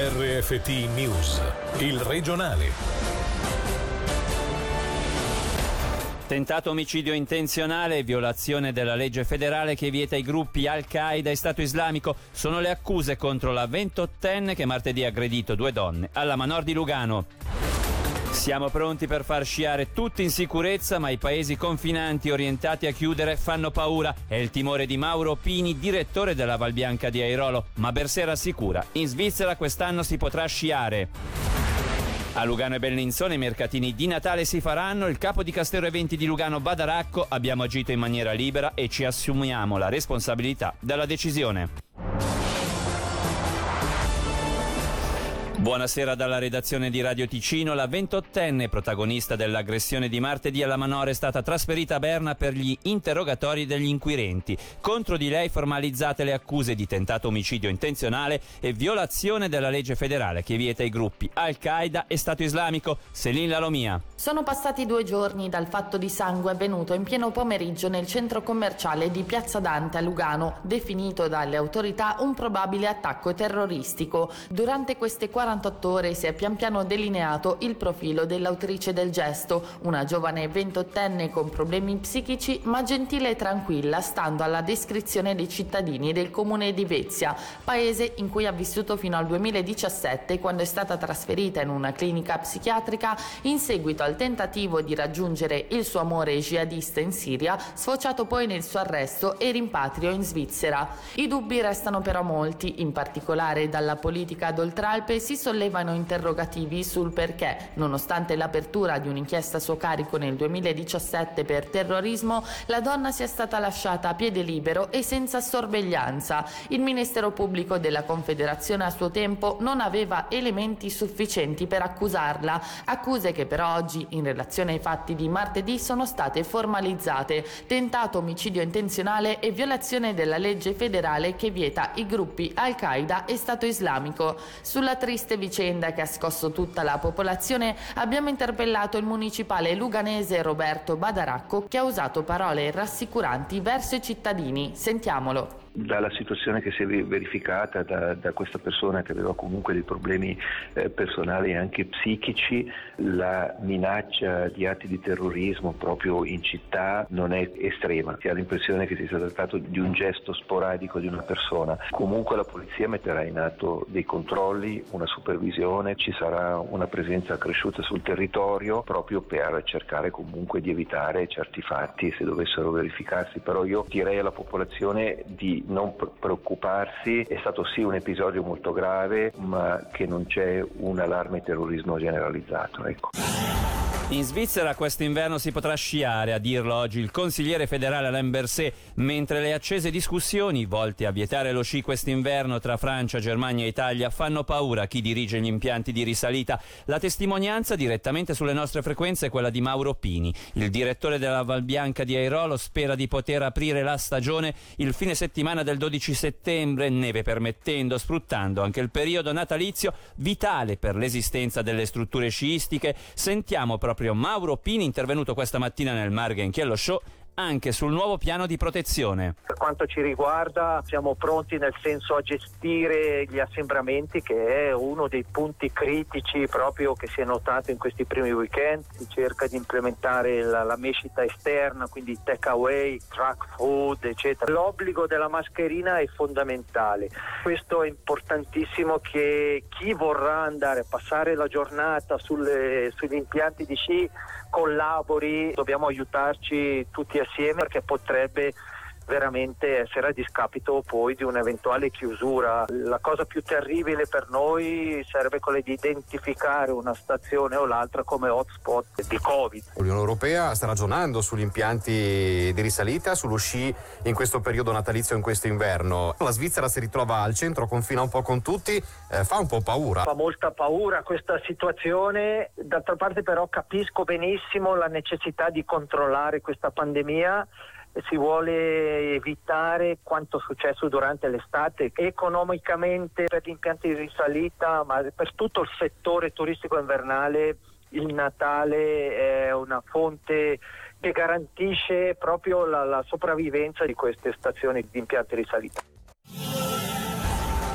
RFT News, il regionale. Tentato omicidio intenzionale e violazione della legge federale che vieta i gruppi Al-Qaeda e Stato Islamico sono le accuse contro la 28enne che martedì ha aggredito due donne alla Manor di Lugano. Siamo pronti per far sciare tutti in sicurezza, ma i paesi confinanti orientati a chiudere fanno paura. È il timore di Mauro Pini, direttore della Valbianca di Airolo, ma Bersè rassicura. In Svizzera quest'anno si potrà sciare. A Lugano e Bellinzone i mercatini di Natale si faranno. Il capo di Castero Eventi di Lugano Badaracco abbiamo agito in maniera libera e ci assumiamo la responsabilità della decisione. Buonasera dalla redazione di Radio Ticino. La 28enne protagonista dell'aggressione di martedì alla Manore è stata trasferita a Berna per gli interrogatori degli inquirenti. Contro di lei formalizzate le accuse di tentato omicidio intenzionale e violazione della legge federale che vieta i gruppi Al-Qaeda e Stato Islamico. Selin Lalomia. Sono passati due giorni dal fatto di sangue avvenuto in pieno pomeriggio nel centro commerciale di Piazza Dante a Lugano, definito dalle autorità un probabile attacco terroristico. Durante queste 40 48 ore si è pian piano delineato il profilo dell'autrice del gesto, una giovane ventottenne con problemi psichici ma gentile e tranquilla, stando alla descrizione dei cittadini del comune di Vezia, paese in cui ha vissuto fino al 2017 quando è stata trasferita in una clinica psichiatrica in seguito al tentativo di raggiungere il suo amore jihadista in Siria, sfociato poi nel suo arresto e rimpatrio in Svizzera. I dubbi restano però molti, in particolare dalla politica d'Oltralpe si sollevano interrogativi sul perché, nonostante l'apertura di un'inchiesta a suo carico nel 2017 per terrorismo, la donna sia stata lasciata a piede libero e senza sorveglianza. Il Ministero Pubblico della Confederazione a suo tempo non aveva elementi sufficienti per accusarla, accuse che però oggi, in relazione ai fatti di martedì, sono state formalizzate. Tentato omicidio intenzionale e violazione della legge federale che vieta i gruppi Al-Qaeda e Stato Islamico. Sulla triste triste vicenda che ha scosso tutta la popolazione, abbiamo interpellato il municipale luganese Roberto Badaracco che ha usato parole rassicuranti verso i cittadini. Sentiamolo dalla situazione che si è verificata da, da, questa persona che aveva comunque dei problemi eh, personali e anche psichici, la minaccia di atti di terrorismo proprio in città non è estrema. Si ha l'impressione che si sia trattato di un gesto sporadico di una persona. Comunque la polizia metterà in atto dei controlli, una supervisione, ci sarà una presenza accresciuta sul territorio proprio per cercare comunque di evitare certi fatti se dovessero verificarsi. Però io direi alla popolazione di non preoccuparsi, è stato sì un episodio molto grave, ma che non c'è un allarme terrorismo generalizzato. Ecco. In Svizzera quest'inverno si potrà sciare, a dirlo oggi il consigliere federale Alain Berset, mentre le accese discussioni volte a vietare lo sci quest'inverno tra Francia, Germania e Italia fanno paura a chi dirige gli impianti di risalita. La testimonianza direttamente sulle nostre frequenze è quella di Mauro Pini. Il direttore della Valbianca di Airolo spera di poter aprire la stagione il fine settimana del 12 settembre, neve permettendo, sfruttando anche il periodo natalizio vitale per l'esistenza delle strutture sciistiche. Sentiamo proprio proprio Mauro Pini intervenuto questa mattina nel Margen Chiello Show anche sul nuovo piano di protezione. Per quanto ci riguarda siamo pronti nel senso a gestire gli assembramenti che è uno dei punti critici proprio che si è notato in questi primi weekend, si cerca di implementare la, la mescita esterna, quindi take away, truck food eccetera. L'obbligo della mascherina è fondamentale, questo è importantissimo che chi vorrà andare a passare la giornata sulle, sugli impianti di sci collabori, dobbiamo aiutarci tutti assieme perché potrebbe veramente essere a discapito poi di un'eventuale chiusura. La cosa più terribile per noi sarebbe quella di identificare una stazione o l'altra come hotspot di Covid. L'Unione Europea sta ragionando sugli impianti di risalita, sullo sci in questo periodo natalizio, in questo inverno. La Svizzera si ritrova al centro, confina un po' con tutti, eh, fa un po' paura. Fa molta paura questa situazione, d'altra parte però capisco benissimo la necessità di controllare questa pandemia si vuole evitare quanto successo durante l'estate economicamente per gli impianti di risalita, ma per tutto il settore turistico invernale il Natale è una fonte che garantisce proprio la, la sopravvivenza di queste stazioni di impianti di risalita.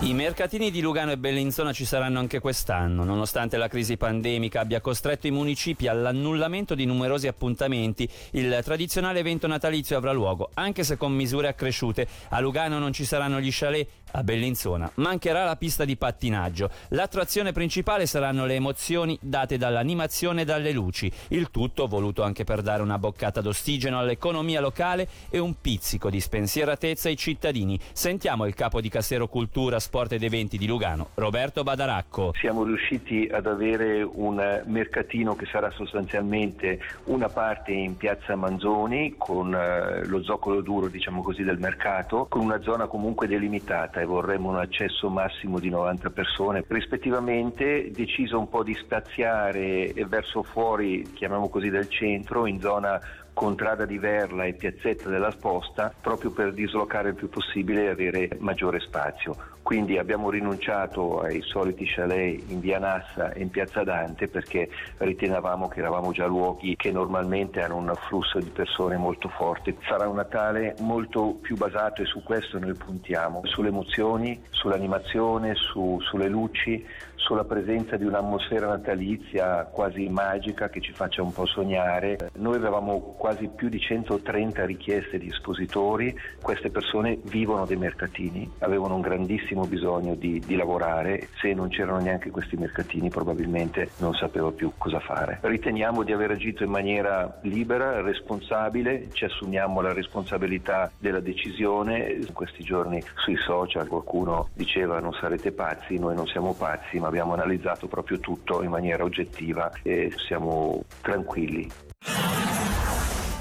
I mercatini di Lugano e Bellinzona ci saranno anche quest'anno, nonostante la crisi pandemica abbia costretto i municipi all'annullamento di numerosi appuntamenti. Il tradizionale evento natalizio avrà luogo, anche se con misure accresciute. A Lugano non ci saranno gli chalet, a Bellinzona mancherà la pista di pattinaggio. L'attrazione principale saranno le emozioni date dall'animazione e dalle luci. Il tutto voluto anche per dare una boccata d'ossigeno all'economia locale e un pizzico di spensieratezza ai cittadini. Sentiamo il capo di Cassero Cultura, Sport ed Eventi di Lugano, Roberto Badaracco. Siamo riusciti ad avere un mercatino che sarà sostanzialmente una parte in piazza Manzoni con eh, lo zoccolo duro diciamo così del mercato, con una zona comunque delimitata e vorremmo un accesso massimo di 90 persone, rispettivamente deciso un po' di spaziare verso fuori, chiamiamo così del centro, in zona Contrada di Verla e Piazzetta della Sposta proprio per dislocare il più possibile e avere maggiore spazio. Quindi abbiamo rinunciato ai soliti chalet in via Nassa e in piazza Dante perché ritenevamo che eravamo già luoghi che normalmente hanno un flusso di persone molto forte. Sarà un Natale molto più basato e su questo noi puntiamo, sulle emozioni, sull'animazione, su, sulle luci, sulla presenza di un'atmosfera natalizia quasi magica che ci faccia un po' sognare. Noi avevamo quasi più di 130 richieste di espositori, queste persone vivono dei mercatini, avevano un grandissimo bisogno di, di lavorare, se non c'erano neanche questi mercatini probabilmente non sapevo più cosa fare. Riteniamo di aver agito in maniera libera, responsabile, ci assumiamo la responsabilità della decisione, in questi giorni sui social qualcuno diceva non sarete pazzi, noi non siamo pazzi, ma abbiamo analizzato proprio tutto in maniera oggettiva e siamo tranquilli.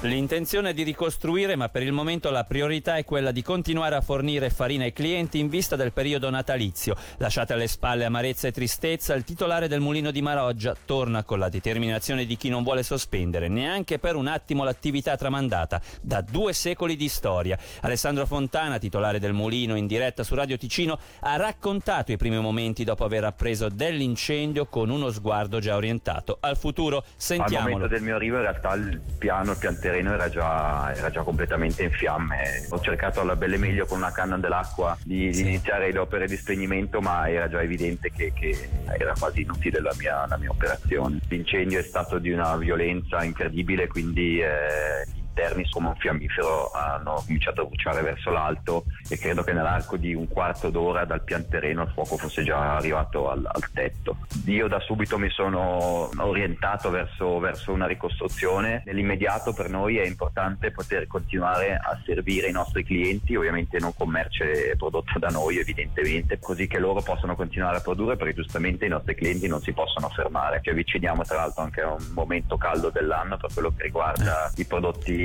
L'intenzione è di ricostruire, ma per il momento la priorità è quella di continuare a fornire farina ai clienti in vista del periodo natalizio. Lasciate alle spalle amarezza e tristezza, il titolare del mulino di Maroggia torna con la determinazione di chi non vuole sospendere neanche per un attimo l'attività tramandata da due secoli di storia. Alessandro Fontana, titolare del mulino in diretta su Radio Ticino, ha raccontato i primi momenti dopo aver appreso dell'incendio con uno sguardo già orientato al futuro. Sentiamolo. Al momento del mio arrivo in realtà il piano, il pianterino terreno era già, era già, completamente in fiamme. Ho cercato alla belle meglio con una canna dell'acqua di, di iniziare le opere di spegnimento, ma era già evidente che, che era quasi inutile la mia, la mia, operazione. L'incendio è stato di una violenza incredibile, quindi eh, interni come un fiammifero hanno cominciato a bruciare verso l'alto e credo che nell'arco di un quarto d'ora dal pian terreno il fuoco fosse già arrivato al, al tetto. Io da subito mi sono orientato verso, verso, una ricostruzione. Nell'immediato per noi è importante poter continuare a servire i nostri clienti, ovviamente non con merce prodotta da noi evidentemente, così che loro possano continuare a produrre perché giustamente i nostri clienti non si possono fermare. Ci avviciniamo tra l'altro anche a un momento caldo dell'anno per quello che riguarda i prodotti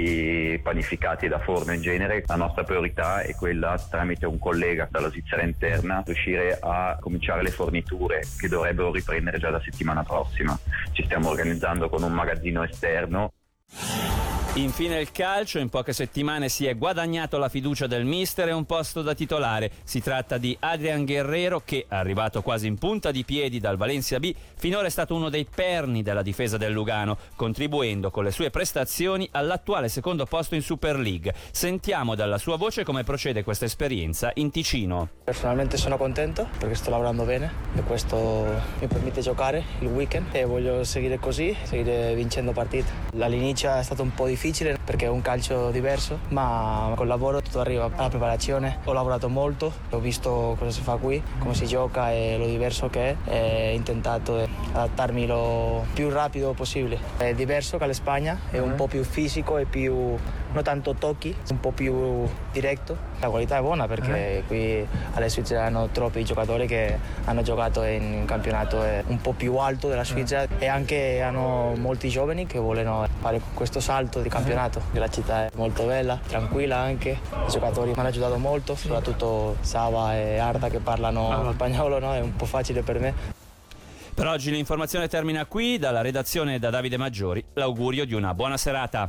panificati da forno in genere, la nostra priorità è quella tramite un collega dalla Svizzera interna riuscire a cominciare le forniture che dovrebbero riprendere già la settimana prossima. Ci stiamo organizzando con un magazzino esterno Infine il calcio, in poche settimane si è guadagnato la fiducia del mister e un posto da titolare. Si tratta di Adrian Guerrero che, arrivato quasi in punta di piedi dal Valencia B, finora è stato uno dei perni della difesa del Lugano, contribuendo con le sue prestazioni all'attuale secondo posto in Super League. Sentiamo dalla sua voce come procede questa esperienza in Ticino. Personalmente sono contento perché sto lavorando bene e questo mi permette giocare il weekend e voglio seguire così, seguire vincendo partite. All'inizio è stato un po' difficile difficile perché è un calcio diverso, ma col lavoro tutto arriva alla preparazione. Ho lavorato molto, ho visto cosa si fa qui, come si gioca e lo diverso che è e ho intentato adattarmi lo più rapido possibile. È diverso che l'Espagna, è un po' più fisico e più non tanto tocchi, un po' più diretto. La qualità è buona perché qui alle Svizzere hanno troppi giocatori che hanno giocato in un campionato un po' più alto della Svizzera e anche hanno molti giovani che vogliono fare questo salto di campionato. La città è molto bella, tranquilla anche, i giocatori mi hanno aiutato molto, soprattutto Sava e Arda che parlano spagnolo, no? è un po' facile per me. Per oggi l'informazione termina qui, dalla redazione da Davide Maggiori, l'augurio di una buona serata.